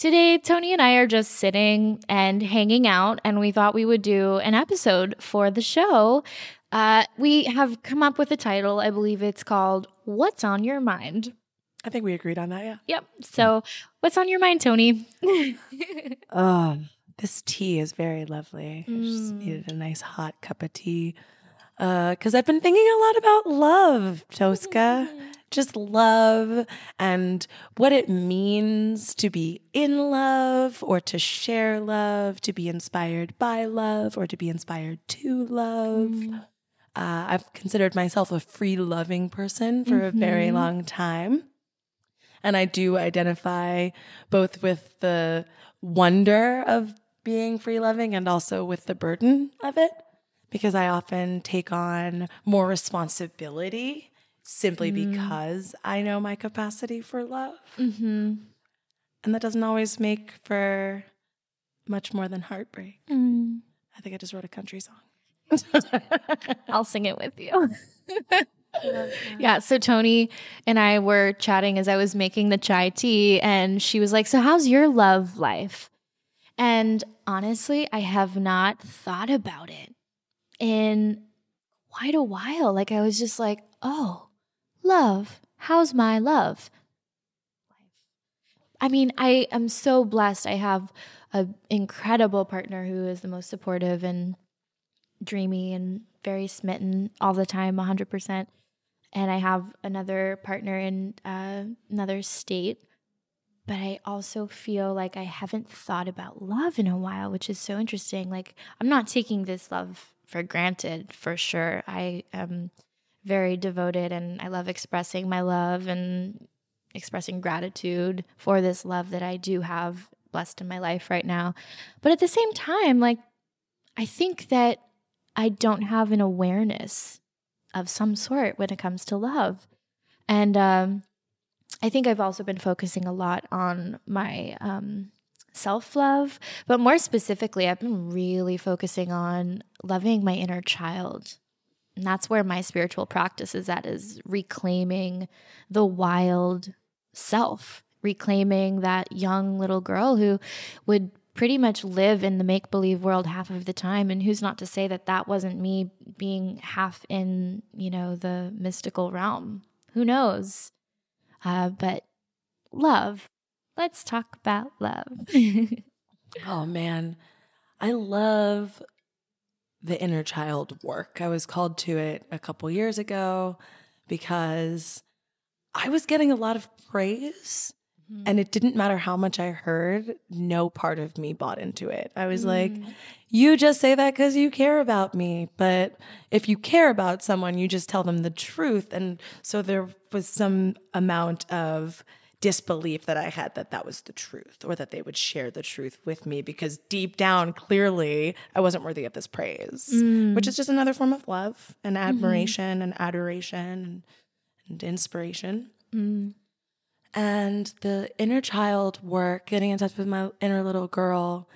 Today, Tony and I are just sitting and hanging out, and we thought we would do an episode for the show. Uh, we have come up with a title. I believe it's called What's on Your Mind? I think we agreed on that, yeah. Yep. So, what's on your mind, Tony? oh, this tea is very lovely. I just Mm. needed a nice hot cup of tea. Because I've been thinking a lot about love, Tosca. Just love and what it means to be in love or to share love, to be inspired by love or to be inspired to love. Mm. Uh, I've considered myself a free loving person for a very Mhm. long time. And I do identify both with the wonder of being free loving and also with the burden of it because I often take on more responsibility simply Mm. because I know my capacity for love. Mm-hmm. And that doesn't always make for much more than heartbreak. Mm. I think I just wrote a country song. I'll sing it with you. yeah. So Tony and I were chatting as I was making the chai tea, and she was like, So, how's your love life? And honestly, I have not thought about it in quite a while. Like, I was just like, Oh, love. How's my love? I mean, I am so blessed. I have an incredible partner who is the most supportive and dreamy and very smitten all the time, 100%. And I have another partner in uh, another state. But I also feel like I haven't thought about love in a while, which is so interesting. Like, I'm not taking this love for granted for sure. I am very devoted and I love expressing my love and expressing gratitude for this love that I do have blessed in my life right now. But at the same time, like, I think that I don't have an awareness of some sort when it comes to love. And um, I think I've also been focusing a lot on my um, self love, but more specifically, I've been really focusing on loving my inner child. And that's where my spiritual practice is at, is reclaiming the wild self, reclaiming that young little girl who would pretty much live in the make believe world half of the time. And who's not to say that that wasn't me being half in, you know, the mystical realm? Who knows? Uh, but love. Let's talk about love. Oh man, I love the inner child work. I was called to it a couple years ago because I was getting a lot of praise and it didn't matter how much I heard, no part of me bought into it. I was like, Mm. you just say that because you care about me. But if you care about someone, you just tell them the truth. And so there was some amount of disbelief that I had that that was the truth or that they would share the truth with me because deep down, clearly, I wasn't worthy of this praise, which is just another form of love and admiration and adoration and, and inspiration. Mm. and the inner child work getting in touch with my inner little girl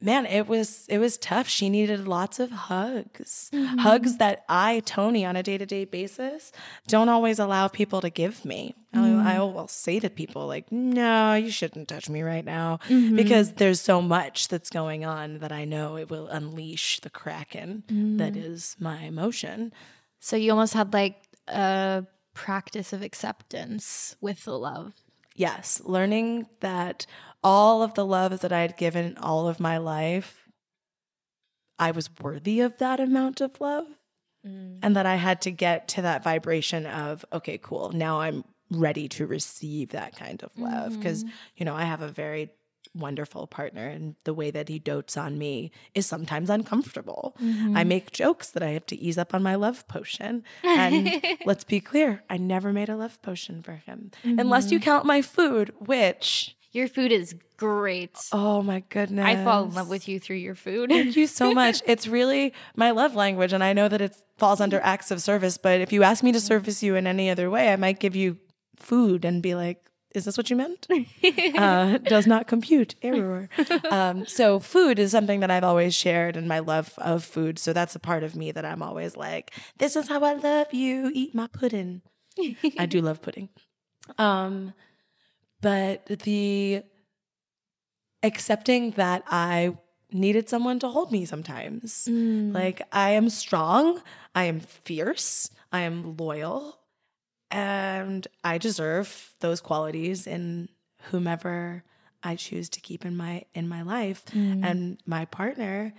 man it was it was tough. She needed lots of hugs mm-hmm. hugs that i tony on a day-to-day basis don't always allow people to give me. I, I mm-hmm. will say to people like no you shouldn't touch me right now mm-hmm. because there's so much that's going on that i know it will unleash the kraken that is my emotion. So you almost had like a practice of acceptance with the love. Yes, learning that all of the love that I had given all of my life, I was worthy of that amount of love. Mm. And that I had to get to that vibration of, okay, cool, now I'm ready to receive that kind of love. Mm-hmm. Because, you know, I have a very wonderful partner and the way that he dotes on me is sometimes uncomfortable. I mm-hmm. make jokes that I have to ease up on my love potion. And let's be clear, I never made a love potion for him. Unless you mm-hmm. count my food, which Your food is great. oh my goodness. I fall in love with you through your food. Thank you so much. It's really my love language and I know that it falls under acts of service, but if you ask me to mm-hmm. service you in any other way, I might give you food and be like is this what you meant? uh, does not compute. Error. Um, so, food is something that I've always shared and my love of food. So, that's a part of me that I'm always like, this is how I love you. Eat my pudding. I do love pudding. Um, but the accepting that I needed someone to hold me sometimes. Like, I am strong, I am fierce, I am loyal, and I deserve those qualities in whomever I choose to keep in my in my life. And my partner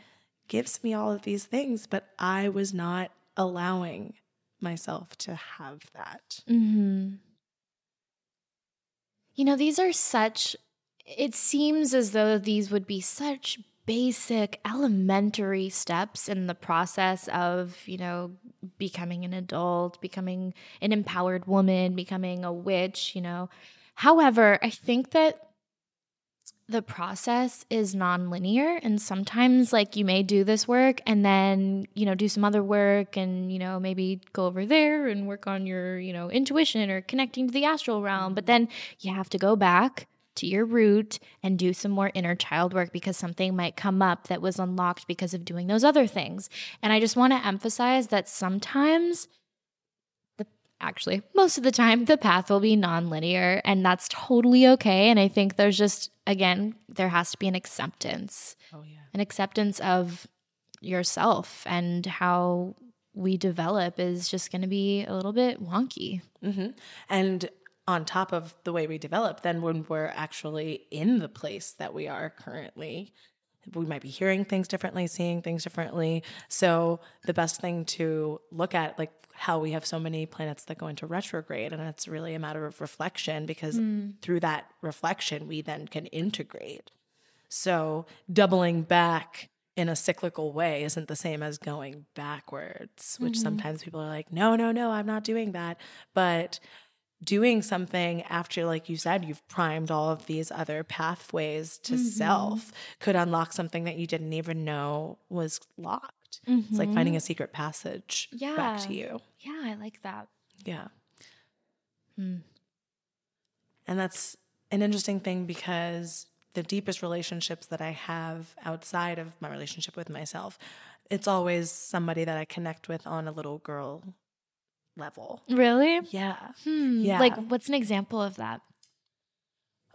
gives me all of these things, but I was not allowing myself to have that. Mm-hmm. You know, these are such, it seems as though these would be such basic, elementary steps in the process of, you know, becoming an adult, becoming an empowered woman, becoming a witch, you know. However, I think that the process is non-linear and sometimes like you may do this work and then you know do some other work and you know maybe go over there and work on your you know intuition or connecting to the astral realm but then you have to go back to your root and do some more inner child work because something might come up that was unlocked because of doing those other things. And i just want to emphasize that sometimes actually most of the time the path will be non-linear and that's totally okay. And i think there's just again there has to be an acceptance. Oh yeah. an acceptance of yourself and how we develop is just going to be a little bit wonky. Hmm And on top of the way we develop, then when we're actually in the place that we are currently, we might be hearing things differently, seeing things differently. So the best thing to look at, like how we have so many planets that go into retrograde, and it's really a matter of reflection because hmm. through that reflection, we then can integrate. So doubling back in a cyclical way isn't the same as going backwards, which mm-hmm. sometimes people are like, no, no, no, I'm not doing that. But doing something after, like you said, you've primed all of these other pathways to self could unlock something that you didn't even know was locked. It's like finding a secret passage back to you. yeah i like that Yeah. Hmm. And that's an interesting thing because the deepest relationships that I have outside of my relationship with myself, it's always somebody that I connect with on a little girl level. really Yeah. hmm. Yeah. like what's an example of that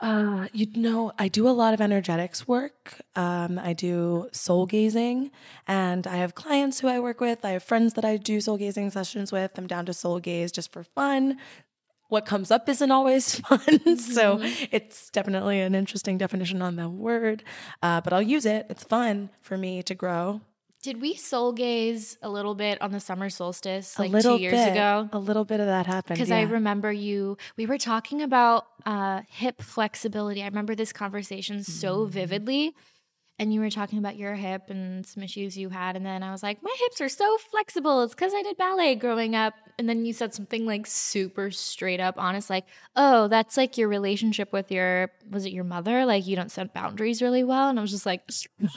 Uh, you know, I do a lot of energetics work. Um, I do soul gazing, and I have clients who I work with. I have friends that I do soul gazing sessions with. I'm down to soul gaze just for fun. What comes up isn't always fun, so it's definitely an interesting definition on the word. Uh, but I'll use it. It's fun for me to grow. Did we soul gaze a little bit on the summer solstice like two years bit, ago a little bit of that happened. because I remember you. We were talking about uh, hip flexibility. I remember this conversation so Mm. vividly, and you were talking about your hip and some issues you had, and then I was like, my hips are so flexible. It's because I did ballet growing up, and then you said something like super straight up honest, like, oh, that's like your relationship with your was it your mother? Like you don't set boundaries really well, and I was just like,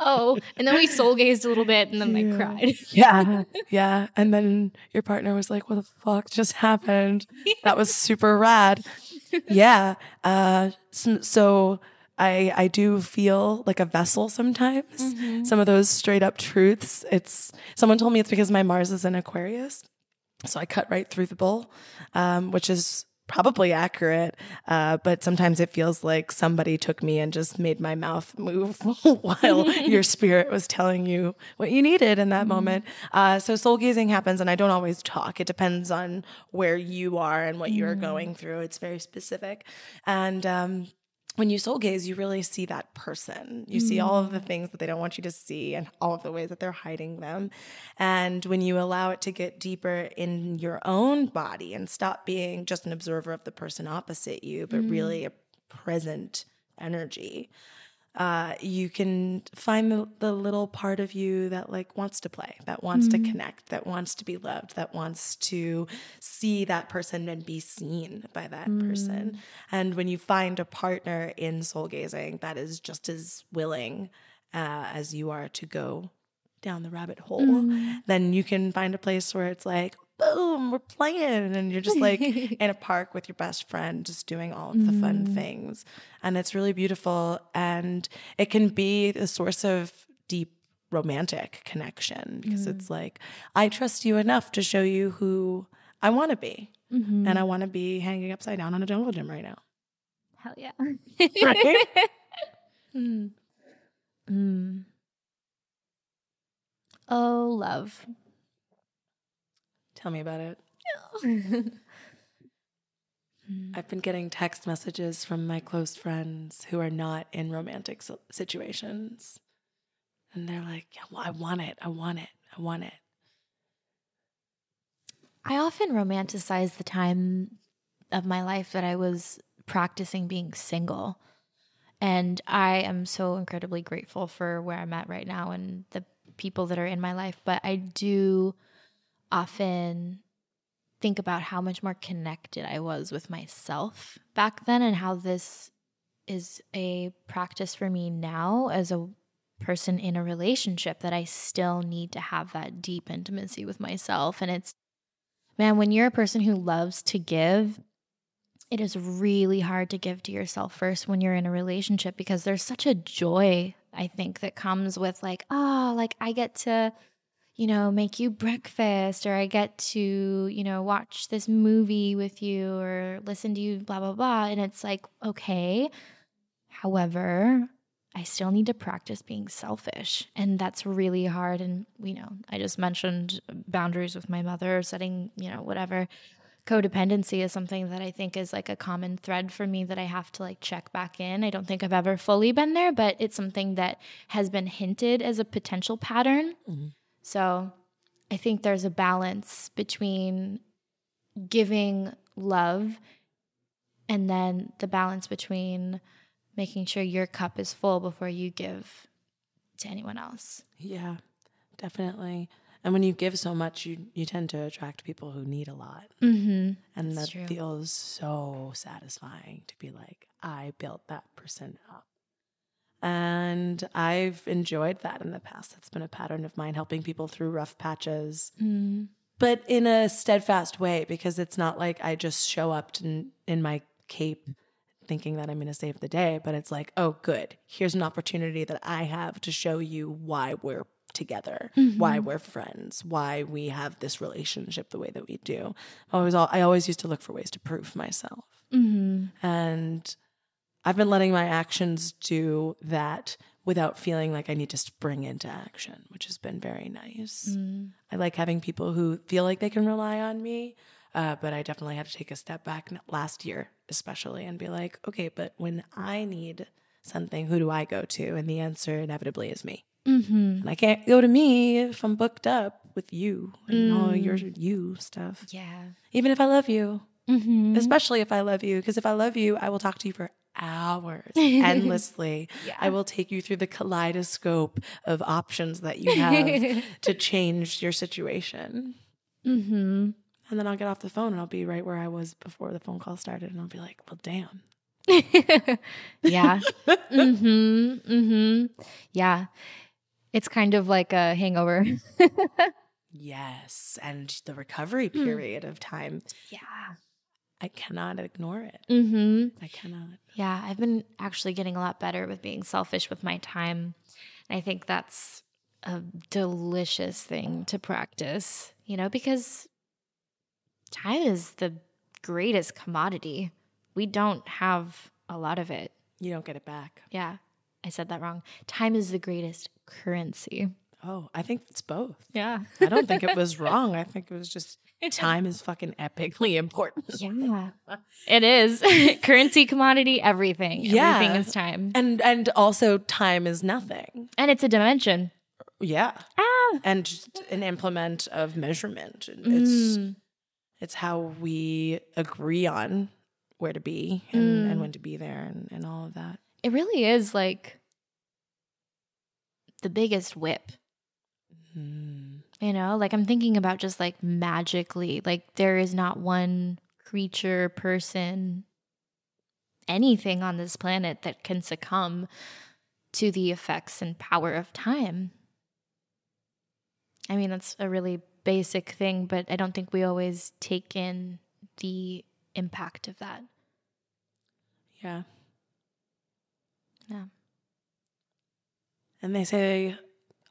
oh, and then we soul gazed a little bit, and then I cried. Yeah. Yeah. And then your partner was like, what the fuck just happened? That was super rad. Yeah. Uh, so I, I do feel like a vessel sometimes. Some of those straight up truths. It's someone told me it's because my Mars is in Aquarius. So I cut right through the bull, um, which is probably accurate. Uh, but sometimes it feels like somebody took me and just made my mouth move while your spirit was telling you what you needed in that moment. Uh, so soul gazing happens, and I don't always talk. It depends on where you are and what you're going through. It's very specific. And, um, when you soul gaze, you really see that person. You see all of the mm. things that they don't want you to see and all of the ways that they're hiding them. And when you allow it to get deeper in your own body and stop being just an observer of the person opposite you, but really mm. a present energy. Uh, you can find the, the little part of you that like wants to play, that wants to connect, that wants to be loved, that wants to see that person and be seen by that person. And when you find a partner in soul gazing that is just as willing uh, as you are to go down the rabbit hole, then you can find a place where it's like, boom, we're playing. And you're just like in a park with your best friend, just doing all of the fun mm. things. And it's really beautiful. And it can be a source of deep romantic connection because it's mm. like, I trust you enough to show you who I want to be. And I mm-hmm. want to be hanging upside down on a jungle gym right now. Hell yeah. Right? Mm. mm. Oh, love. Tell me about it. I've been getting text messages from my close friends who are not in romantic situations. And they're like, yeah, well, I want it. I want it. I want it. I often romanticize the time of my life that I was practicing being single. And I am so incredibly grateful for where I'm at right now and the people that are in my life. But I do often think about how much more connected I was with myself back then and how this is a practice for me now as a person in a relationship that I still need to have that deep intimacy with myself. And it's, man, when you're a person who loves to give, it is really hard to give to yourself first when you're in a relationship because there's such a joy, I think, that comes with like, oh, like I get to, you know, make you breakfast or I get to, you know, watch this movie with you or listen to you, blah, blah, blah. And it's like, okay. However, I still need to practice being selfish. And that's really hard. And, you know, I just mentioned boundaries with my mother, setting, you know, whatever. Codependency is something that I think is like a common thread for me that I have to like check back in. I don't think I've ever fully been there, but it's something that has been hinted as a potential pattern. Mm-hmm. So I think there's a balance between giving love and then the balance between making sure your cup is full before you give to anyone else. Yeah, definitely. And when you give so much, you, you tend to attract people who need a lot. Mm-hmm. And That's that true. feels so satisfying to be like, I built that person up. And I've enjoyed that in the past. That's been a pattern of mine, helping people through rough patches, Mm-hmm. but in a steadfast way, because it's not like I just show up to, in my cape thinking that I'm going to save the day, but it's like, oh, good. Here's an opportunity that I have to show you why we're together, why we're friends, why we have this relationship the way that we do. I always, I always used to look for ways to prove myself. Mm-hmm. And I've been letting my actions do that without feeling like I need to spring into action, which has been very nice. I like having people who feel like they can rely on me. Uh, but I definitely had to take a step back last year, especially, and be like, okay, but when I need something, who do I go to? And the answer inevitably is me. Mm-hmm. And I can't go to me if I'm booked up with you and all your you stuff. Yeah. Even if I love you, Mm-hmm. especially if I love you, because if I love you, I will talk to you for hours, endlessly. Yeah. I will take you through the kaleidoscope of options that you have to change your situation. Mm-hmm. And then I'll get off the phone and I'll be right where I was before the phone call started. And I'll be like, well, damn. yeah. mm-hmm. Mm-hmm. Yeah. It's kind of like a hangover. Yes. And the recovery period of time, yeah. I cannot ignore it. Mm-hmm. I cannot. Yeah, I've been actually getting a lot better with being selfish with my time. And I think that's a delicious thing to practice, you know, because time is the greatest commodity. We don't have a lot of it. You don't get it back. Yeah, I said that wrong. Time is the greatest currency. Oh, I think it's both. Yeah. I don't think it was wrong. I think it was just time is fucking epically important. Yeah. It is. currency, commodity, everything. Yeah. Everything is time. And and also time is nothing. And it's a dimension. Yeah. Ah. And just an implement of measurement. It's Mm. it's how we agree on where to be and, and when to be there and, and all of that. it really is like the biggest whip. Mm. You know, like I'm thinking about just like magically, like there is not one creature, person, anything on this planet that can succumb to the effects and power of time. I mean, that's a really basic thing, but I don't think we always take in the impact of that. Yeah. Yeah. And they say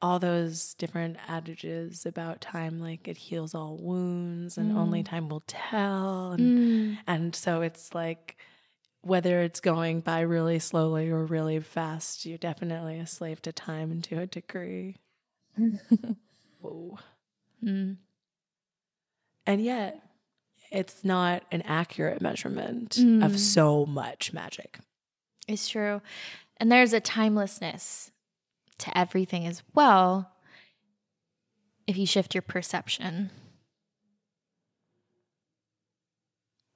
all those different adages about time, like it heals all wounds and only time will tell. And, Mm. and so it's like whether it's going by really slowly or really fast, you're definitely a slave to time to a degree. Whoa. Mm. And yet, it's not an accurate measurement Mm. of so much magic. It's true. And there's a timelessness to everything as well if you shift your perception.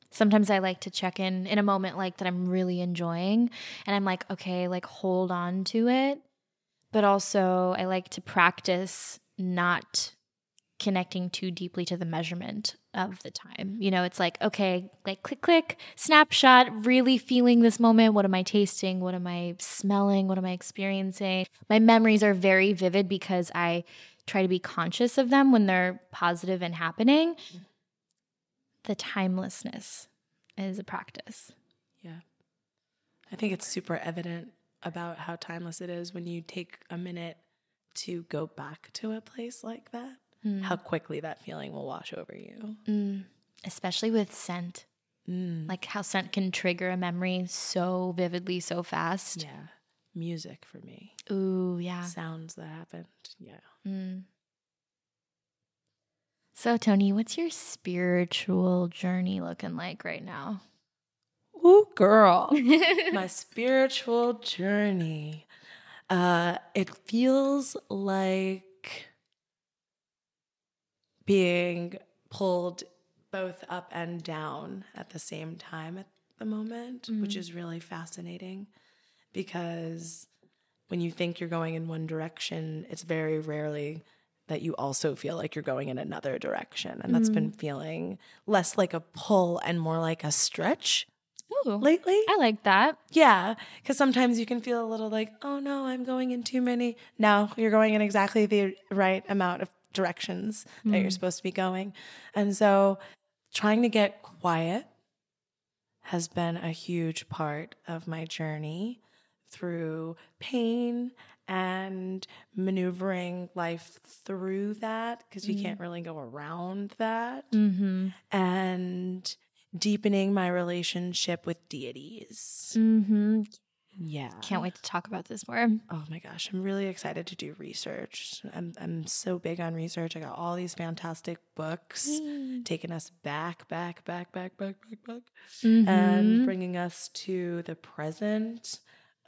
Sometimes I like to check in in a moment like that I'm really enjoying and I'm like, okay, like hold on to it. But also, I like to practice not connecting too deeply to the measurement of the time. You know, it's like, okay, like click, click, snapshot, really feeling this moment. What am I tasting? What am I smelling? What am I experiencing? My memories are very vivid because I try to be conscious of them when they're positive and happening. The timelessness is a practice. Yeah. I think it's super evident about how timeless it is when you take a minute to go back to a place like that, how quickly that feeling will wash over you. Mm, especially with scent. Mm. Like how scent can trigger a memory so vividly, so fast. Yeah. Music for me. Ooh, yeah. Sounds that happened. Yeah. Mm. So, Tony, what's your spiritual journey looking like right now? Ooh, girl. My spiritual journey. Uh, it feels like being pulled both up and down at the same time at the moment, which mm-hmm. is really fascinating because when you think you're going in one direction, it's very rarely that you also feel like you're going in another direction. And that's been mm-hmm. feeling less like a pull and more like a stretch Ooh, lately. I like that. Yeah, because sometimes you can feel a little like, oh no, I'm going in too many. No, you're going in exactly the right amount of directions that you're supposed to be going. And so trying to get quiet has been a huge part of my journey through pain and maneuvering life through that because you can't really go around that Mm-hmm. and deepening my relationship with deities. Mm-hmm. Yeah. Can't wait to talk about this more. Oh my gosh, I'm really excited to do research. I'm I'm so big on research. I got all these fantastic books taking us back, back, back, back, back, back, back, Mm-hmm. and bringing us to the present.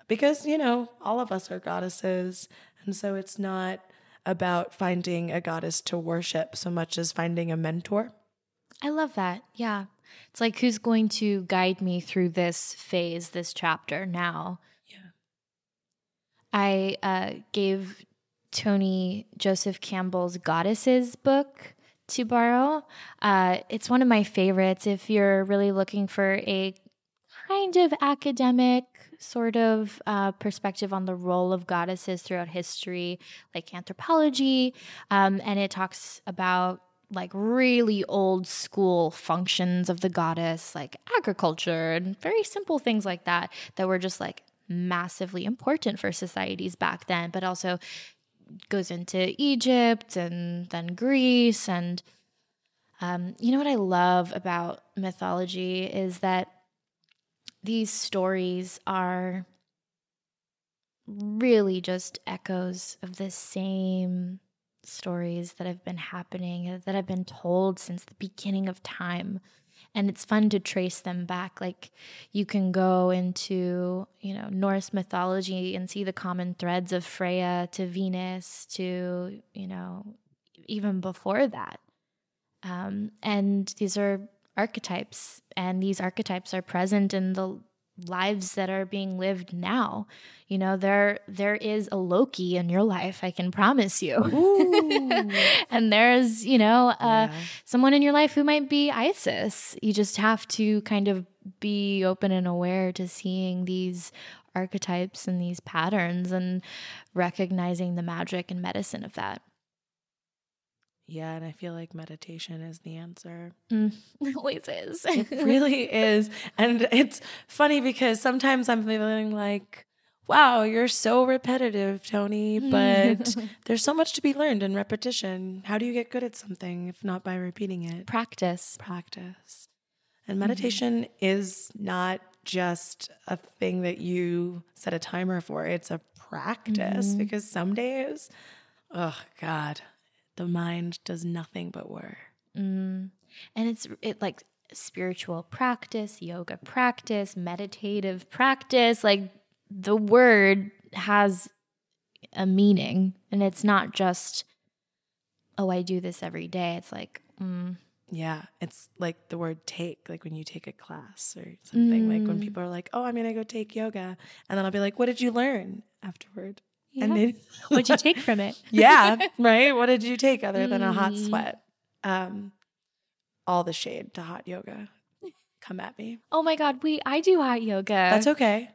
Because, you know, all of us are goddesses. And so it's not about finding a goddess to worship so much as finding a mentor. I love that. Yeah. It's like who's going to guide me through this phase, this chapter now? Yeah. I uh, gave Tony Joseph Campbell's Goddesses book to borrow. Uh, it's one of my favorites if you're really looking for a kind of academic sort of uh, perspective on the role of goddesses throughout history, like anthropology. Um, and it talks about like really old school functions of the goddess, like agriculture and very simple things like that, that were just like massively important for societies back then, but also goes into Egypt and then Greece. And um, you know what I love about mythology is that these stories are really just echoes of the same stories that have been happening, that have been told since the beginning of time. And it's fun to trace them back. Like you can go into, you know, Norse mythology and see the common threads of Freya to Venus to, you know, even before that. Um, and these are archetypes, and these archetypes are present in the lives that are being lived now. You know, there there is a Loki in your life, I can promise you. and there's, you know, uh, yeah. someone in your life who might be Isis. You just have to kind of be open and aware to seeing these archetypes and these patterns and recognizing the magic and medicine of that. Yeah, and I feel like meditation is the answer. Mm, it always is. it really is. And it's funny because sometimes I'm feeling like, wow, you're so repetitive, Tony, but there's so much to be learned in repetition. How do you get good at something if not by repeating it? Practice. Practice. And mm-hmm. meditation mm-hmm. is not just a thing that you set a timer for, it's a practice mm-hmm. because some days, oh God, the mind does nothing but work. Mm. And it's it like spiritual practice, yoga practice, meditative practice. Like the word has a meaning, and it's not just, oh, I do this every day. It's like, mm. yeah, it's like the word take, like when you take a class or something. Mm. Like when mm. people are like, oh, I'm gonna go take yoga, and then I'll be like, what did you learn afterward? Yeah. And then what'd you take from it? yeah, right. What did you take other than a hot mm. sweat? Um, all the shade to hot yoga. Come at me. Oh my god, we I do hot yoga. That's okay.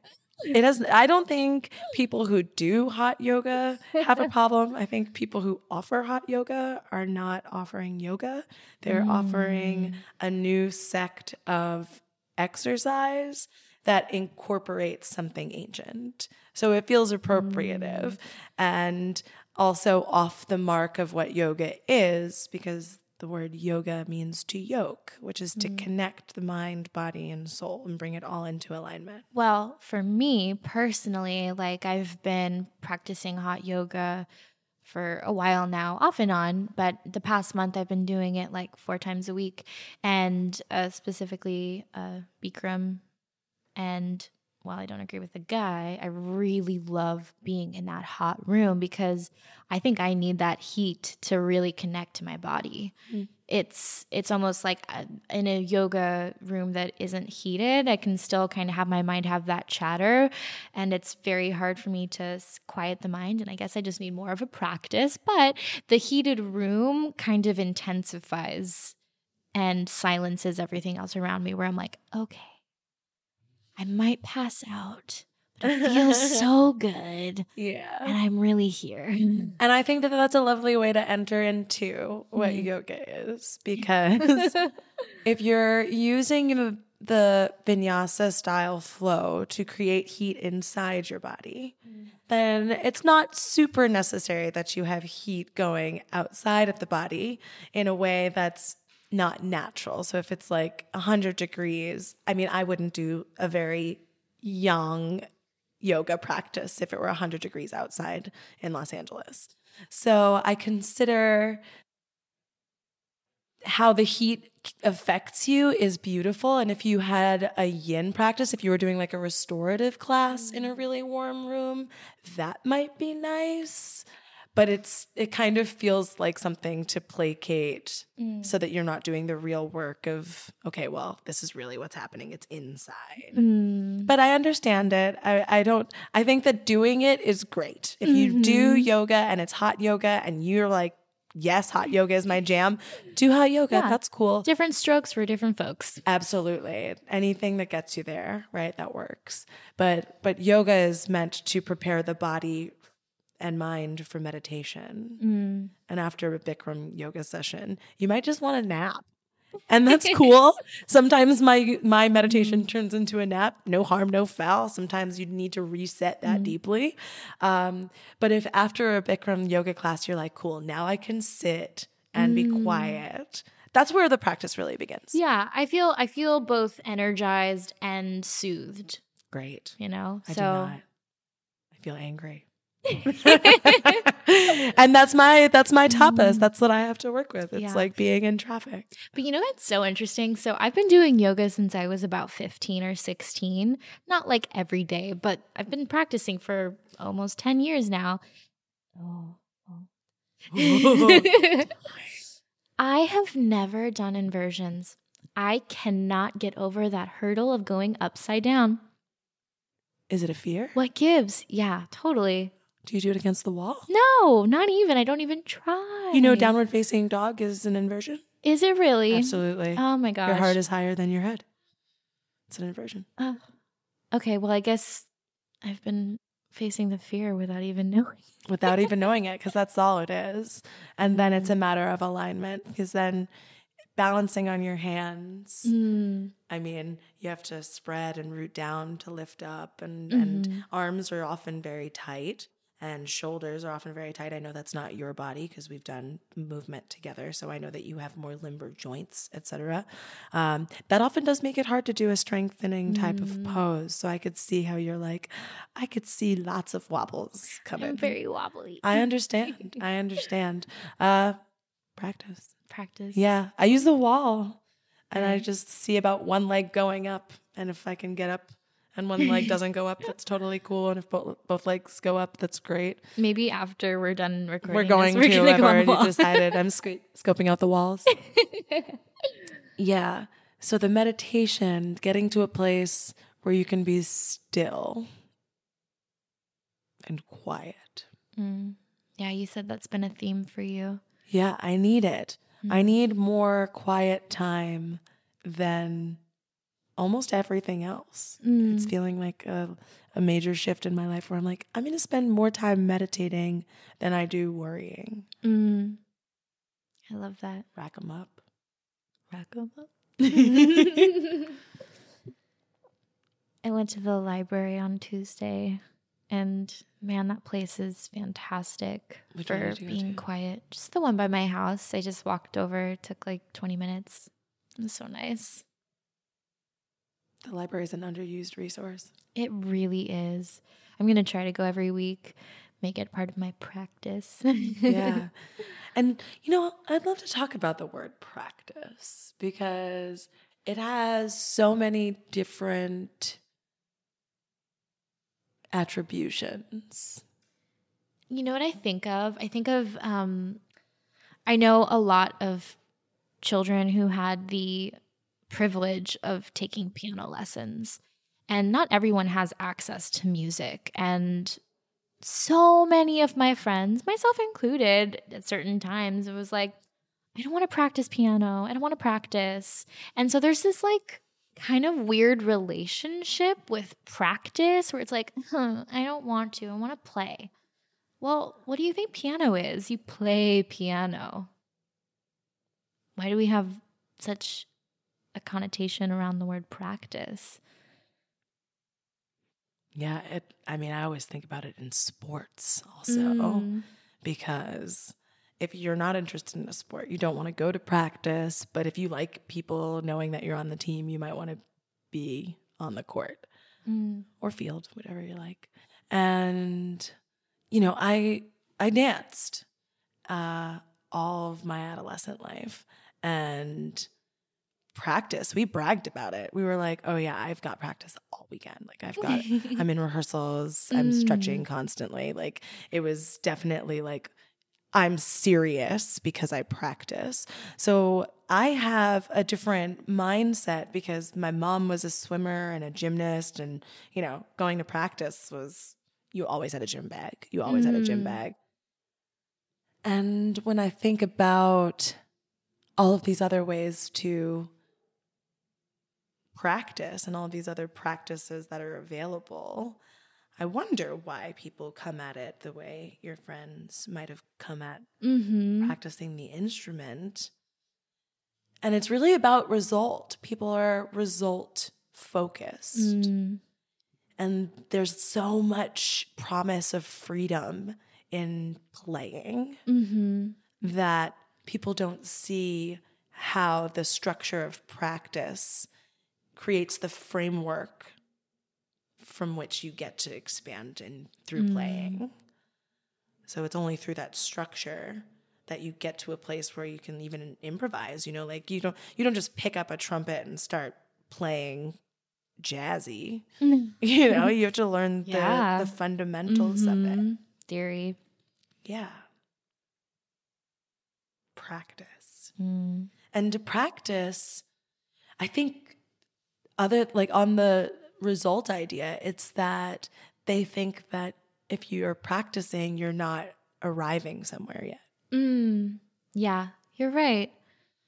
It has I don't think people who do hot yoga have a problem. I think people who offer hot yoga are not offering yoga. They're mm. offering a new sect of exercise that incorporates something ancient. So it feels appropriative mm. and also off the mark of what yoga is because the word yoga means to yoke, which is to mm. connect the mind, body, and soul and bring it all into alignment. Well, for me personally, like I've been practicing hot yoga for a while now, off and on, but the past month I've been doing it like four times a week and uh, specifically uh, Bikram and while I don't agree with the guy, I really love being in that hot room because I think I need that heat to really connect to my body. Mm. It's it's almost like uh, in a yoga room that isn't heated, I can still kind of have my mind have that chatter and it's very hard for me to quiet the mind and I guess I just need more of a practice, but the heated room kind of intensifies and silences everything else around me where I'm like, okay I might pass out, but it feels so good. Yeah. And I'm really here. And I think that that's a lovely way to enter into what mm. yoga is because if you're using the, the vinyasa style flow to create heat inside your body, mm. then it's not super necessary that you have heat going outside of the body in a way that's not natural. So if it's like 100 degrees, I mean, I wouldn't do a very yang yoga practice if it were 100 degrees outside in Los Angeles. So I consider how the heat affects you is beautiful. And if you had a yin practice, if you were doing like a restorative class in a mm. really warm room, that might be nice but it's it kind of feels like something to placate mm. so that you're not doing the real work of okay well this is really what's happening. It's inside. Mm. but i understand it. I, I don't i think that doing it is great. If you mm-hmm. do yoga and it's hot yoga and you're like yes hot yoga is my jam do hot yoga. Yeah. that's cool. Different strokes for different folks. Absolutely. Anything that gets you there right that works. But but yoga is meant to prepare the body and mind for meditation. Mm. And after a Bikram yoga session, you might just want a nap. And that's cool. Sometimes my my meditation mm. turns into a nap. No harm, no foul. Sometimes you need to reset that mm. deeply. Um, but if after a Bikram yoga class you're like, cool, now I can sit and be mm. quiet. That's where the practice really begins. Yeah, I feel I feel both energized and soothed. Great. You know, I so I feel angry. and that's my that's my tapas. Mm. That's what I have to work with. It's yeah. like being in traffic. But you know what's so interesting? So I've been doing yoga since I was about 15 or 16. Not like every day, but I've been practicing for almost 10 years now. Oh. oh. I have never done inversions. I cannot get over that hurdle of going upside down. Is it a fear? What gives? Yeah, totally. Do you do it against the wall? No, not even. I don't even try. You know, downward facing dog is an inversion. Is it really? Absolutely. Oh my gosh. Your heart is higher than your head. It's an inversion. Oh. Okay, well, I guess I've been facing the fear without even knowing. Without even knowing it, because that's all it is. And then it's a matter of alignment, because then balancing on your hands. Mm. I mean, you have to spread and root down to lift up, and, Mhm. and arms are often very tight, and shoulders are often very tight. I know that's not your body because we've done movement together, so I know that you have more limber joints, etc. Um, that often does make it hard to do a strengthening type of Mm. pose. So I could see how you're like, I could see lots of wobbles coming. I'm very wobbly. I understand. I understand. Uh, practice. practice. Yeah, I use the wall and I just see about one leg going up. And if I can get up and one leg doesn't go up, that's totally cool. And if both, both legs go up, that's great. Maybe after we're done recording, we're this, going we're to. gonna I've go already decided. I'm sc- scoping out the walls. yeah. So the meditation, getting to a place where you can be still and quiet. Mm. Yeah, you said that's been a theme for you. Yeah, I need it. I Mm. need more quiet time than almost everything else. It's Mm. feeling like a, a major shift in my life where I'm like, I'm going to spend more time meditating than I do worrying. Mm. I love that. Rack them up. Rack 'em up. I went to the library on Tuesday, and man, that place is fantastic Which for did you go being quiet. Just the one by my house. I just walked over, took like 20 minutes. It was so nice. The library is an underused resource. It really is. I'm going to try to go every week, make it part of my practice. Yeah. and, you know, I'd love to talk about the word practice because it has so many different attributions. You know what I think of? I think of um I know a lot of children who had the privilege of taking piano lessons. And not everyone has access to music and so many of my friends, myself included, at certain times it was like I don't want to practice piano. I don't want to practice. And so there's this like kind of weird relationship with practice where it's like, huh, I don't want to. I want to play. Well, what do you think piano is? You play piano. Why do we have such a connotation around the word practice? Yeah, it I mean, I always think about it in sports also Mm. because if you're not interested in a sport, you don't want to go to practice, but if you like people knowing that you're on the team, you might want to be on the court. Mm. or field, whatever you like. And you know, I I danced uh, all of my adolescent life and practice. We bragged about it. We were like, "Oh yeah, I've got practice all weekend. Like I've got I'm in rehearsals. I'm Mm. stretching constantly. Like it was definitely like I'm serious because I practice. So I have a different mindset because my mom was a swimmer and a gymnast, and you know, going to practice was you always had a gym bag. You always had a gym Mm. bag. And when I think about all of these other ways to practice and all of these other practices that are available, I wonder why people come at it the way your friends might have come at Mm-hmm. practicing the instrument. And it's really about result. People are result focused. Mm. And there's so much promise of freedom in playing Mm-hmm. that people don't see how the structure of practice creates the framework from which you get to expand and through Mm. playing. So it's only through that structure that you get to a place where you can even improvise, you know, like you don't you don't just pick up a trumpet and start playing jazzy. You know, you have to learn the, Yeah. the fundamentals of it. Mhm. Theory. Yeah. Practice. Mm. And to practice, I think other like on the result idea. It's that they think that if you're practicing, you're not arriving somewhere yet. Mm, yeah, you're right.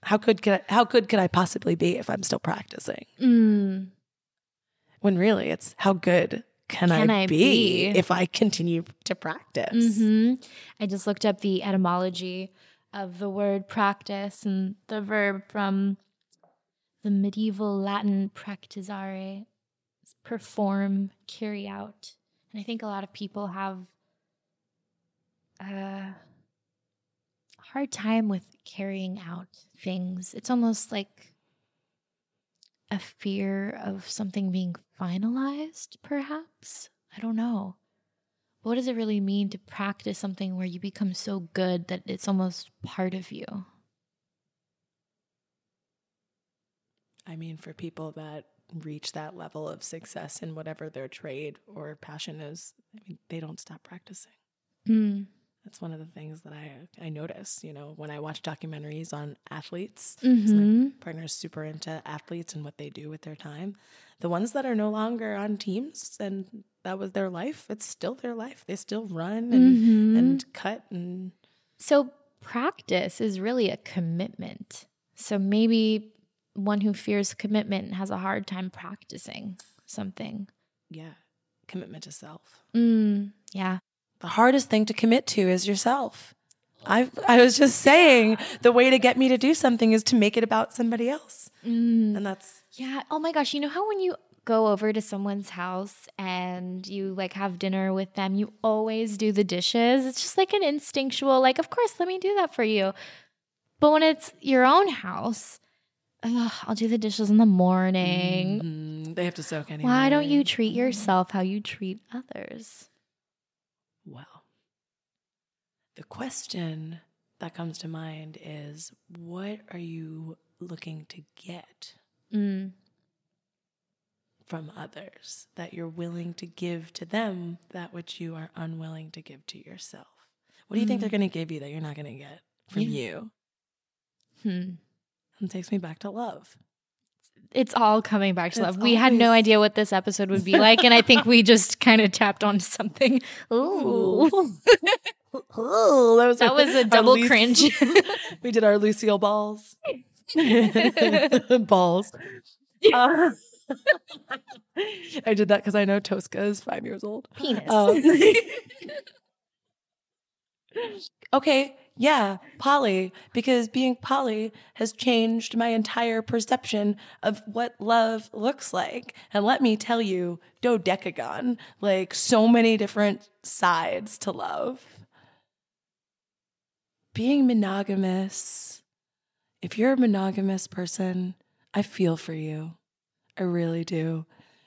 How could, could I, how good could I possibly be if I'm still practicing? Mm, When really it's how good can, Can I, I be, be? if I continue to practice? hmm I just looked up the etymology of the word practice and the verb from the medieval Latin practisare, perform, carry out. And I think a lot of people have a hard time with carrying out things. It's almost like a fear of something being finalized, perhaps. I don't know. What does it really mean to practice something where you become so good that it's almost part of you? I mean, for people that reach that level of success in whatever their trade or passion is, I mean, they don't stop practicing. Mm. That's one of the things that I I notice. You know, when I watch documentaries on athletes, my hmm partner's super into athletes and what they do with their time. The ones that are no longer on teams and that was their life, it's still their life. They still run and Mhm. and cut and So, practice is really a commitment. So, maybe one who fears commitment has a hard time practicing something. yeah, commitment to self. Mm, yeah. The hardest thing to commit to is yourself. I I was just saying the way to get me to do something is to make it about somebody else. Mm, And that's yeah. Oh my gosh. You know how when you go over to someone's house and you like have dinner with them, you always do the dishes? It's just like an instinctual, like, of course, let me do that for you. But when it's your own house, ugh, I'll do the dishes in the morning. Mhm. they have to soak anyway. Why don't you treat yourself how you treat others? Well, the question that comes to mind is what are you looking to get Mm. from others that you're willing to give to them that which you are unwilling to give to yourself? What do you think Mm. they're going to give you that you're not going to get from Yeah. you? Hmm. It takes me back to love. It's all coming back to It's love. We had no idea what this episode would be like, and I think we just kind of tapped onto something. Ooh. Oh, that was That was a double Luc- cringe. we did our Lucille balls. balls. Uh, I did that because I know Tosca is five years old. Penis. Um, okay, yeah, poly, because being poly has changed my entire perception of what love looks like. And let me tell you, dodecagon, like so many different sides to love. Being monogamous, if you're a monogamous person, I feel for you. I really do.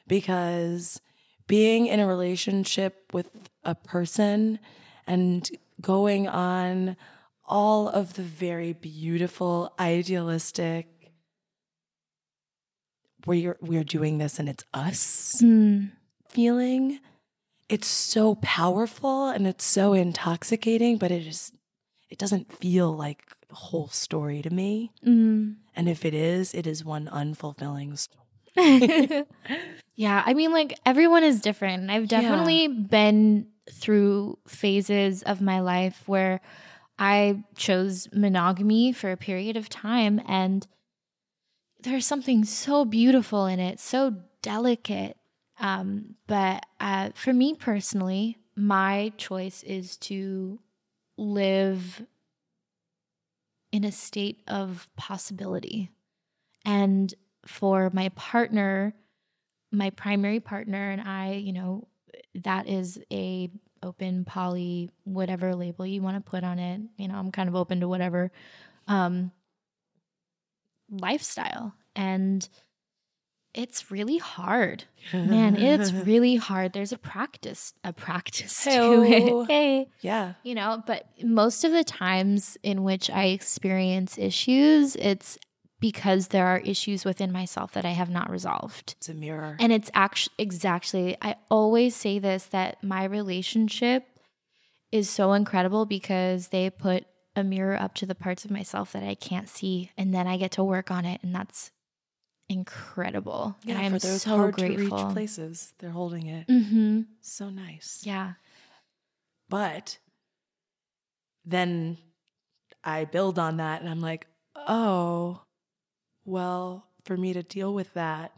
Because being in a relationship with a person and going on all of the very beautiful, idealistic, we're, we're doing this and it's us Mm. feeling, it's so powerful and it's so intoxicating, but it is, it doesn't feel like the whole story to me. Mm. And if it is, it is one unfulfilling story. yeah, I mean, like everyone is different. I've Yeah. definitely been through phases of my life where I chose monogamy for a period of time, and there's something so beautiful in it, so delicate. Um, but uh, for me personally, my choice is to live in a state of possibility. And for my partner, my primary partner and I, you know, that is a open poly whatever label you want to put on it. You know, I'm kind of open to whatever um lifestyle and it's really hard. Man, it's really hard. There's a practice, a practice to Hey-o. it. Hey yeah. you know but most of the times in which i experience issues it's because there are issues within myself that i have not resolved It's a mirror. and it's actually exactly i always say this that my relationship is so incredible because they put a mirror up to the parts of myself that i can't see and then i get to work on it and that's incredible. Yeah, and I am for those so hard grateful. to reach places, they're holding it. Mm-hmm. So nice. Yeah. But then I build on that and I'm like, oh, well, for me to deal with that,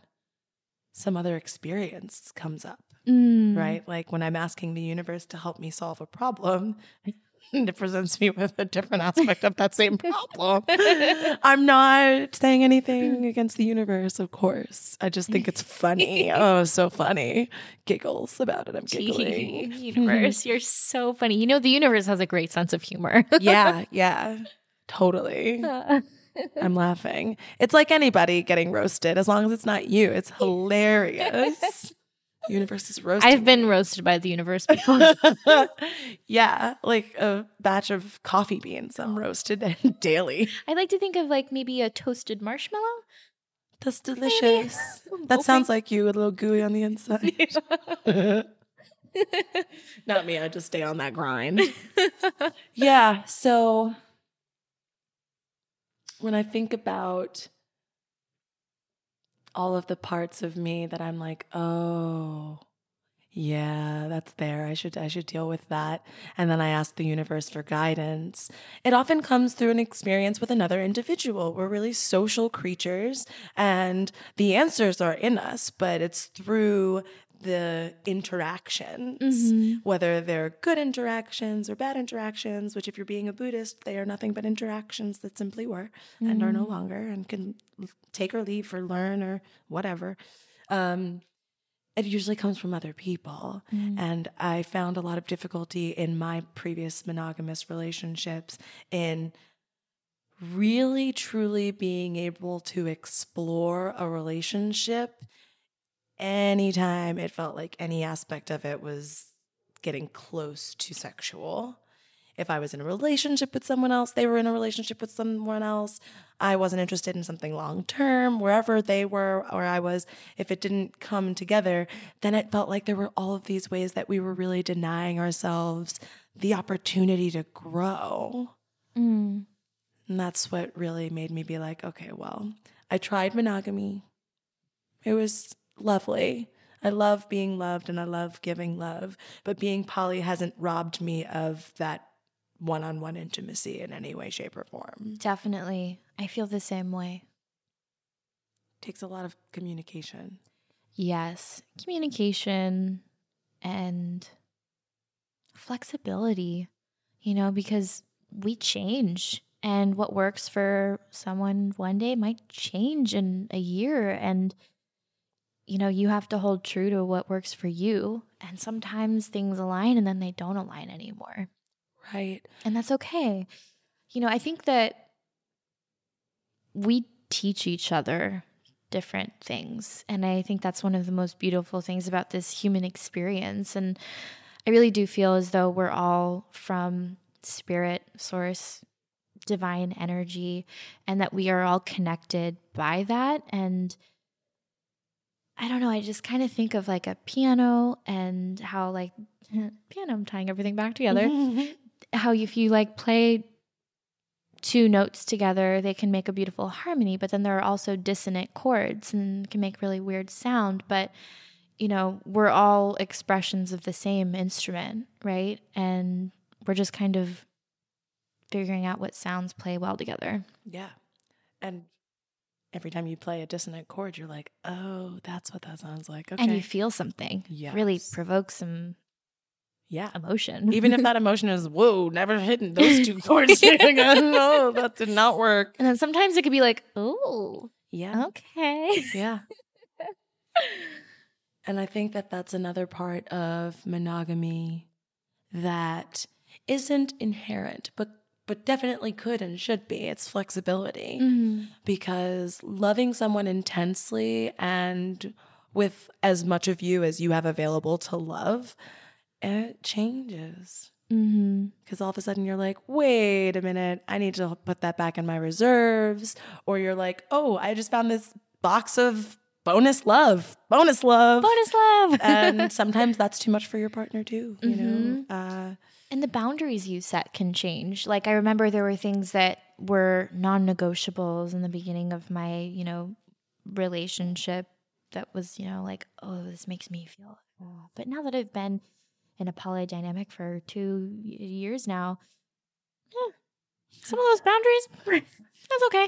some other experience comes up, Mm. right? Like when I'm asking the universe to help me solve a problem, it presents me with a different aspect of that same problem. I'm not saying anything against the universe, of course. I just think it's funny. oh, so funny. Giggles about it. I'm giggling. universe, you're so funny. You know, the universe has a great sense of humor. yeah, yeah, totally. I'm laughing. It's like anybody getting roasted, as long as it's not you. It's hilarious. Universe is roasted. I've been roasted by the universe before. yeah, like a batch of coffee beans. I'm roasted daily. I like to think of like maybe a toasted marshmallow. That's delicious. That sounds like you, a little gooey on the inside. Not me. I just stay on that grind. yeah. So when I think about all of the parts of me that I'm like, oh, yeah, that's there. I should I should deal with that. And then I ask the universe for guidance. It often comes through an experience with another individual. We're really social creatures and the answers are in us, but it's through the interactions, Mhm. whether they're good interactions or bad interactions, which if you're being a Buddhist, they are nothing but interactions that simply were and are no longer and can take or leave or learn or whatever. Um, it usually comes from other people. Mm. And I found a lot of difficulty in my previous monogamous relationships in really truly being able to explore a relationship anytime it felt like any aspect of it was getting close to sexual. If I was in a relationship with someone else, they were in a relationship with someone else. I wasn't interested in something long term, wherever they were or I was. If it didn't come together, then it felt like there were all of these ways that we were really denying ourselves the opportunity to grow. Mm. And that's what really made me be like, okay, well, I tried monogamy. It was lovely. I love being loved and I love giving love, but being poly hasn't robbed me of that one on one intimacy in any way, shape, or form. Definitely. I feel the same way. takes a lot of communication. Yes. Communication and flexibility, you know, because we change and what works for someone one day might change in a year. And, you know, you have to hold true to what works for you. And sometimes things align and then they don't align anymore. Right. And that's okay. You know, I think that we teach each other different things. And I think that's one of the most beautiful things about this human experience. And I really do feel as though we're all from spirit, source, divine energy, and that we are all connected by that. And I don't know, I just kind of think of like a piano and how, like, piano, I'm tying everything back together how if you like play two notes together, they can make a beautiful harmony, but then there are also dissonant chords and can make really weird sound. But, you know, we're all expressions of the same instrument, right? And we're just kind of figuring out what sounds play well together. Yeah. And every time you play a dissonant chord, you're like, oh, that's what that sounds like. Okay. And you feel something. Yeah. Really Yes. provokes some yeah. emotion. Even if that emotion is, whoa, never hitting those two chords. No, that did not work. and then sometimes it could be like, oh, Yeah. okay. Yeah. and I think that that's another part of monogamy that isn't inherent, but but definitely could and should be. It's flexibility Mhm. because loving someone intensely and with as much of you as you have available to love, it changes. Because all of a sudden you're like, wait a minute, I need to put that back in my reserves. Or you're like, oh, I just found this box of bonus love, bonus love. Bonus love. and sometimes that's too much for your partner too, you know? Uh, And the boundaries you set can change. Like I remember there were things that were non-negotiables in the beginning of my, you know, relationship that was, you know, like, oh, this makes me feel. Uh, but now that I've been in a poly dynamic for two years now, eh, some of those boundaries, that's okay.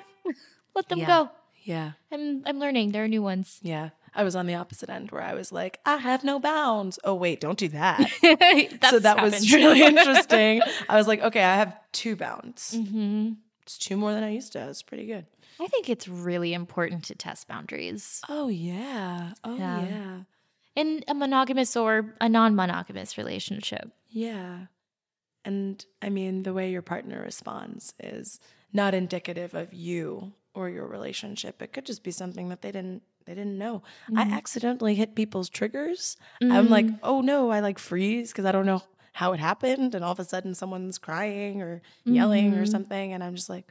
Let them Yeah. go. Yeah. I'm I'm learning. There are new ones. Yeah. I was on the opposite end where I was like, I have no bounds. Oh, wait, don't do that. So that was really interesting. I was like, okay, I have two bounds. hmm It's two more than I used to. It's pretty good. I think it's really important to test boundaries Oh, yeah. Oh, Yeah. yeah. in a monogamous or a non-monogamous relationship. Yeah. And I mean, the way your partner responds is not indicative of you or your relationship. It could just be something that they didn't they didn't know. I accidentally hit people's triggers. I'm like, "Oh no, I like freeze because I don't know how it happened and all of a sudden someone's crying or yelling or Mhm. something and I'm just like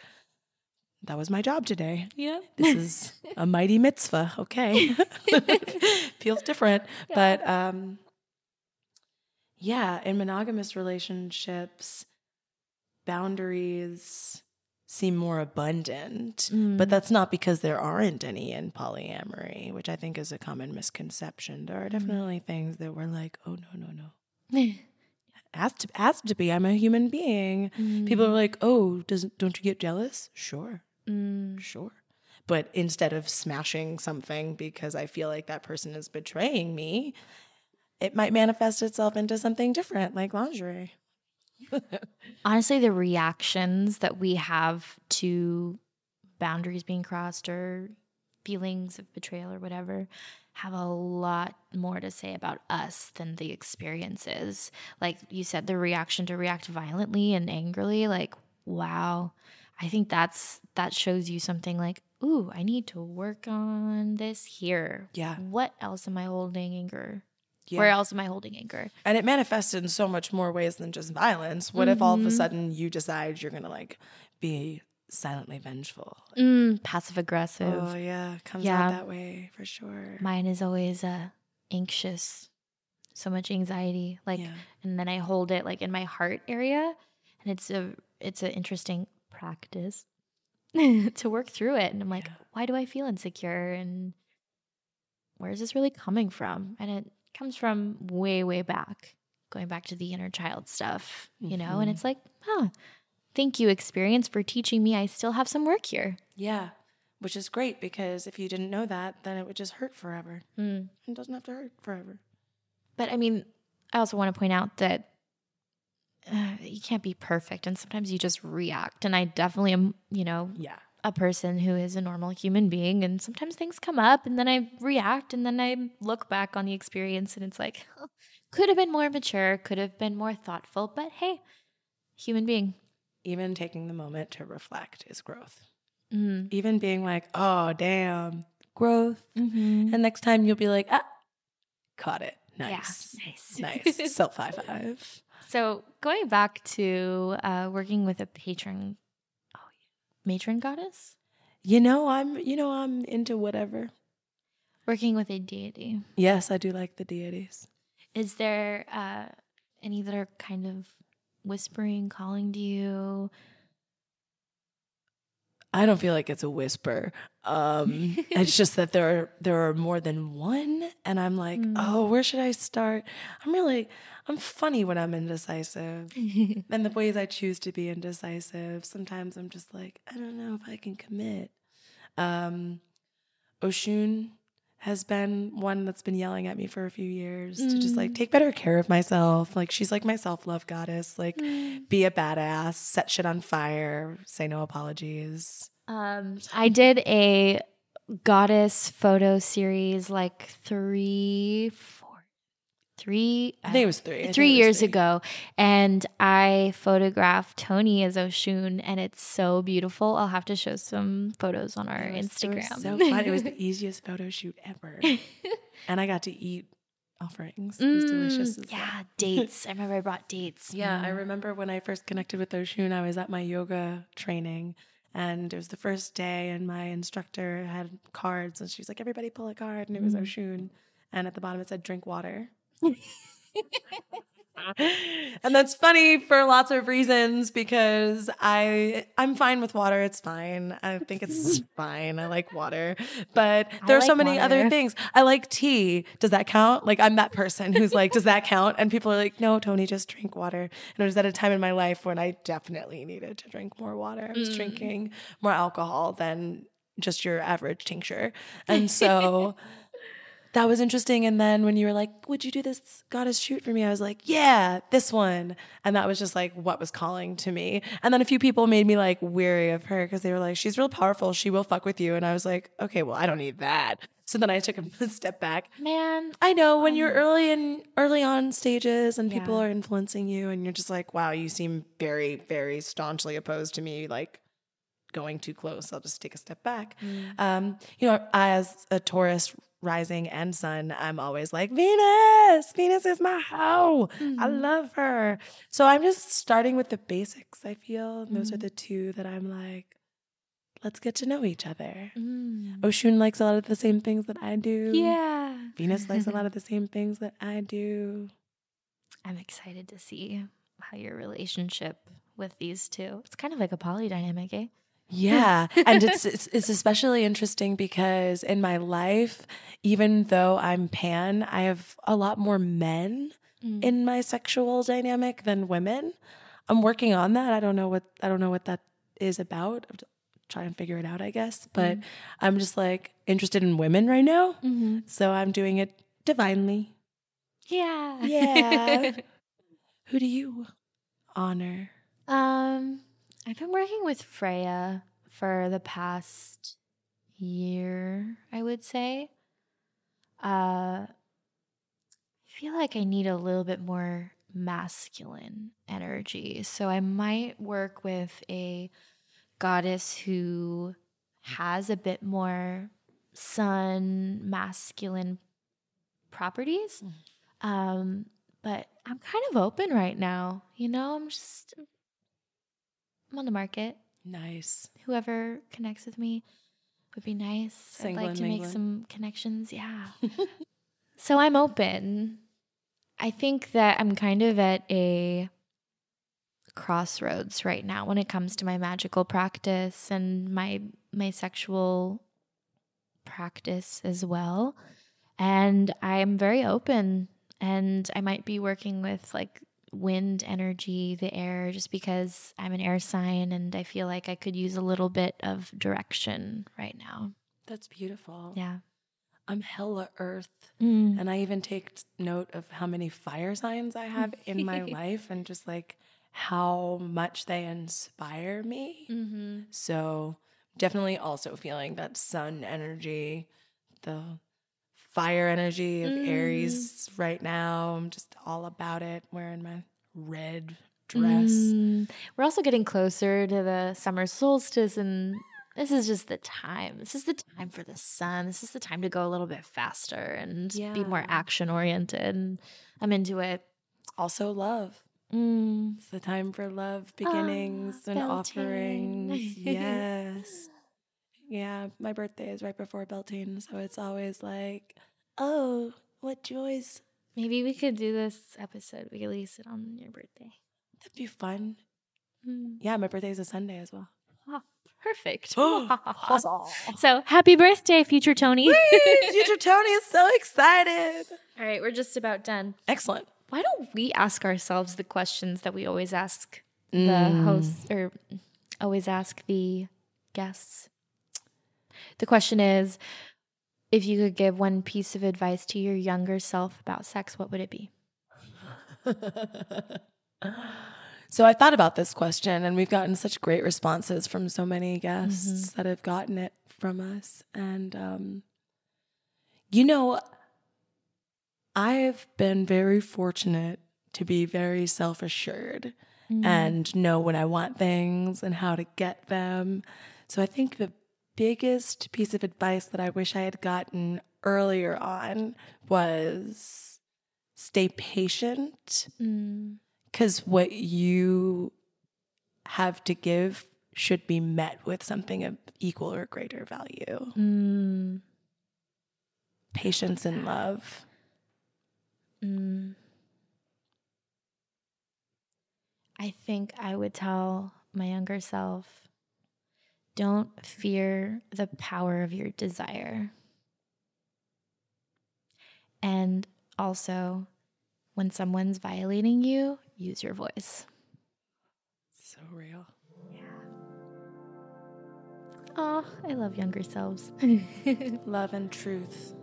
that was my job today. Yeah. This is a mighty mitzvah. Okay. Feels different. But um yeah, in monogamous relationships, boundaries seem more abundant. But Mm. that's not because there aren't any in polyamory, which I think is a common misconception. There are definitely things that we're like, oh no, no, no. Has to has to be. I'm a human being. People are like, oh, doesn't don't you get jealous? Sure. Mm. Sure. But instead of smashing something because I feel like that person is betraying me, it might manifest itself into something different, like lingerie. Honestly the reactions that we have to boundaries being crossed or feelings of betrayal or whatever have a lot more to say about us than the experiences. Like you said the reaction to react violently and angrily like wow. I think that's that shows you something like ooh i need to work on this here. Yeah. what else am i holding anger Yeah. where else am i holding anger And it manifests in so much more ways than just violence. What if all of a Mhm. sudden you decide you're gonna like be silently vengeful? mm, passive aggressive Oh yeah, comes Yeah. out that way for sure. Mine is always uh, anxious, so much anxiety. Like, yeah. and then I hold it like in my heart area, and it's a it's an interesting practice to work through it. And I'm like, Yeah. why do I feel insecure? And where is this really coming from? And it comes from way way back, going back to the inner child stuff, you know. And Mhm. it's like, huh, thank you experience for teaching me. I still have some work here. Yeah. Which is great because if you didn't know that, then it would just hurt forever. Mm. It doesn't have to hurt forever. But I mean, I also want to point out that uh, you can't be perfect, and sometimes you just react. And I definitely am, you know, Yeah. A person who is a normal human being, and sometimes things come up, and then I react, and then I look back on the experience, and it's like, could have been more mature, could have been more thoughtful, but hey, human being. Even taking the moment to reflect is growth. Mm. Even being like, oh, damn, growth. Mm-hmm. And next time you'll be like, ah, caught it. Yeah, Nice. nice. Nice. Self high five. So going back to uh, working with a patron, matron goddess, You know, I'm you know, I'm into whatever. working with a deity. Yes, I do like the deities. Is there uh, any that are kind of whispering, calling to you? I don't feel like it's a whisper. Um, it's just that there are there are more than one, and I'm like, Mm. oh, where should I start? I'm really, I'm funny when I'm indecisive, and the ways I choose to be indecisive. Sometimes I'm just like, I don't know if I can commit. Um, Oshun has been one that's been yelling at me for a few years to just like Mm. take better care of myself. Like she's like my self love goddess. Like be a badass, set shit on fire, say no apologies. Um, I did a goddess photo series like three, four, three. I think it was three. I three was years three. ago, and I photographed Tony as Oshun, and it's so beautiful. I'll have to show some photos on our It was- it was Instagram. so fun. It was the easiest photo shoot ever, and I got to eat offerings. It was delicious. Mm, as well. yeah, dates. I remember I brought dates. Yeah, I Mm. remember when I first connected with Oshun, I was at my yoga training and it was the first day and my instructor had cards and she was like, everybody pull a card and it was Mhm. Oshun. And at the bottom it said drink water. And that's funny for lots of reasons because I I'm fine with water. It's fine. I think it's fine. I like water. But there are so many other things. I like tea. Does that count? Like I'm that person who's like, does that count? And people are like, no, Tony, just drink water. And it was at a time in my life when I definitely needed to drink more water. I was Mm. drinking more alcohol than just your average tincture. And so that was interesting. And then when you were like, Would you do this goddess shoot for me? I was like, Yeah, this one. And that was just like what was calling to me. And then a few people made me like weary of her because they were like, She's real powerful. She will fuck with you. And I was like, Okay, well, I don't need that. So then I took a step back. Man, I know when um, you're early in early on stages and people Yeah. are influencing you and you're just like, wow, you seem very, very staunchly opposed to me, like going too close. I'll just take a step back. Um, you know, as a Taurus rising and sun, I'm always like, Venus, Venus is my hoe. I love her. So I'm just starting with the basics, I feel. And those are the two that I'm like, let's get to know each other. Mm. Oshun likes a lot of the same things that I do. yeah. Venus likes a lot of the same things that I do. I'm excited to see how your relationship with these two. It's kind of like a poly dynamic, eh? Yeah. and it's, it's it's especially interesting because in my life, even though I'm pan, I have a lot more men Mm. in my sexual dynamic than women. I'm working on that. I don't know what I don't know what that is about. I'm trying to figure it out, I guess. But I'm just like interested in women right now. Mm-hmm. So I'm doing it divinely. Yeah. Yeah. Who do you honor? um, I've been working with Freya for the past year, I would say. Uh, I feel like I need a little bit more masculine energy. So I might work with a goddess who has a bit more sun masculine properties. Um, but I'm kind of open right now. You know, I'm just I'm on the market. Nice. Whoever connects with me would be nice. I'd like to make some connections. Yeah. so I'm open. I think that I'm kind of at a crossroads right now when it comes to my magical practice and my my sexual practice as well. And I'm very open and I might be working with like wind energy, the air, just because I'm an air sign and I feel like I could use a little bit of direction right now. That's beautiful. Yeah. I'm hella earth. Mm. And I even take note of how many fire signs I have in my life and just like how much they inspire me. Mm-hmm. So, definitely also feeling that sun energy, the fire energy of Mm. Aries right now. I'm just all about it, wearing my red dress. Mm. We're also getting closer to the summer solstice, and this is just the time. This is the time for the sun. This is the time to go a little bit faster and be more action oriented. I'm into it. Also, love. Mm. It's the time for love beginnings Ah, and offerings. yes. Yeah, my birthday is right before Beltane, so it's always like, oh, what joys. Maybe we could do this episode. We could release it on your birthday. That'd be fun. Mm. Yeah, my birthday is a Sunday as well. Oh, perfect. So happy birthday, future Tony. Future Tony is so excited. All right, we're just about done. Excellent. Why don't we ask ourselves the questions that we always ask the Mm. hosts or always ask the guests? The question is if you could give one piece of advice to your younger self about sex, what would it be? So I thought about this question, and we've gotten such great responses from so many guests that have gotten it from us. And, um, you know, I've been very fortunate to be very self assured and know when I want things and how to get them. So I think the biggest piece of advice that I wish I had gotten earlier on was stay patient Mm. because what you have to give should be met with something of equal or greater value. Mm. Patience and love. Mm. I think I would tell my younger self don't fear the power of your desire. And also, when someone's violating you, use your voice. So real. Yeah. Oh, I love younger selves. love and truth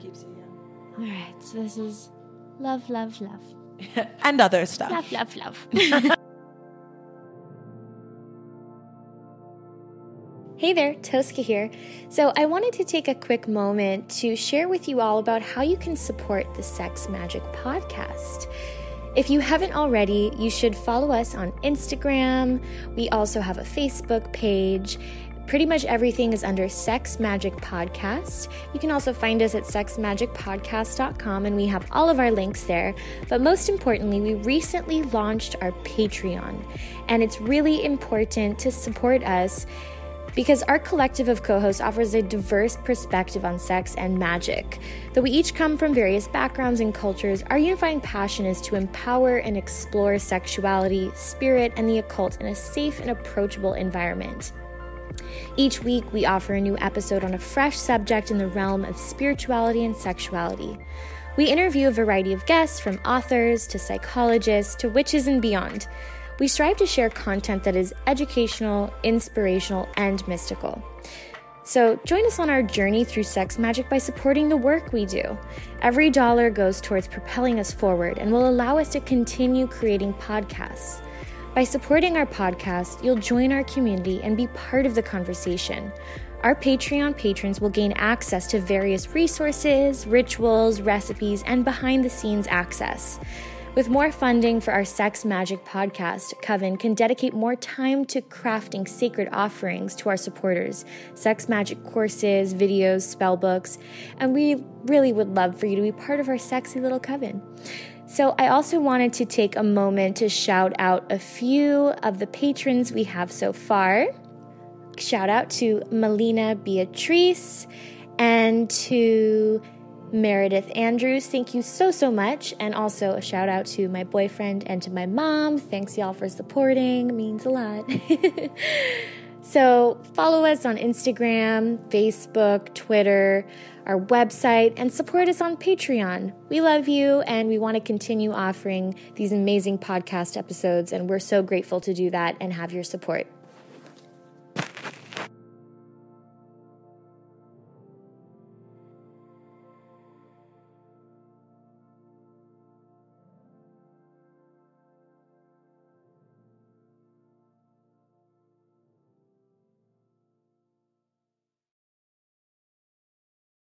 keeps you young. All right, so this is love, love, love. and other stuff. Love, love, love. Hey there, Tosca here. So, I wanted to take a quick moment to share with you all about how you can support the Sex Magic podcast. If you haven't already, you should follow us on Instagram. We also have a Facebook page. Pretty much everything is under Sex Magic Podcast. You can also find us at sexmagicpodcast.com and we have all of our links there. But most importantly, we recently launched our Patreon, and it's really important to support us because our collective of co hosts offers a diverse perspective on sex and magic. Though we each come from various backgrounds and cultures, our unifying passion is to empower and explore sexuality, spirit, and the occult in a safe and approachable environment. Each week, we offer a new episode on a fresh subject in the realm of spirituality and sexuality. We interview a variety of guests from authors to psychologists to witches and beyond. We strive to share content that is educational, inspirational, and mystical. So, join us on our journey through sex magic by supporting the work we do. Every dollar goes towards propelling us forward and will allow us to continue creating podcasts. By supporting our podcast, you'll join our community and be part of the conversation. Our Patreon patrons will gain access to various resources, rituals, recipes, and behind the scenes access. With more funding for our Sex Magic podcast, Coven can dedicate more time to crafting sacred offerings to our supporters, sex magic courses, videos, spell books, and we really would love for you to be part of our sexy little coven. So, I also wanted to take a moment to shout out a few of the patrons we have so far. Shout out to Melina Beatrice and to Meredith Andrews, thank you so, so much. And also a shout out to my boyfriend and to my mom. Thanks, y'all, for supporting. Means a lot. so follow us on Instagram, Facebook, Twitter, our website, and support us on Patreon. We love you and we want to continue offering these amazing podcast episodes. And we're so grateful to do that and have your support.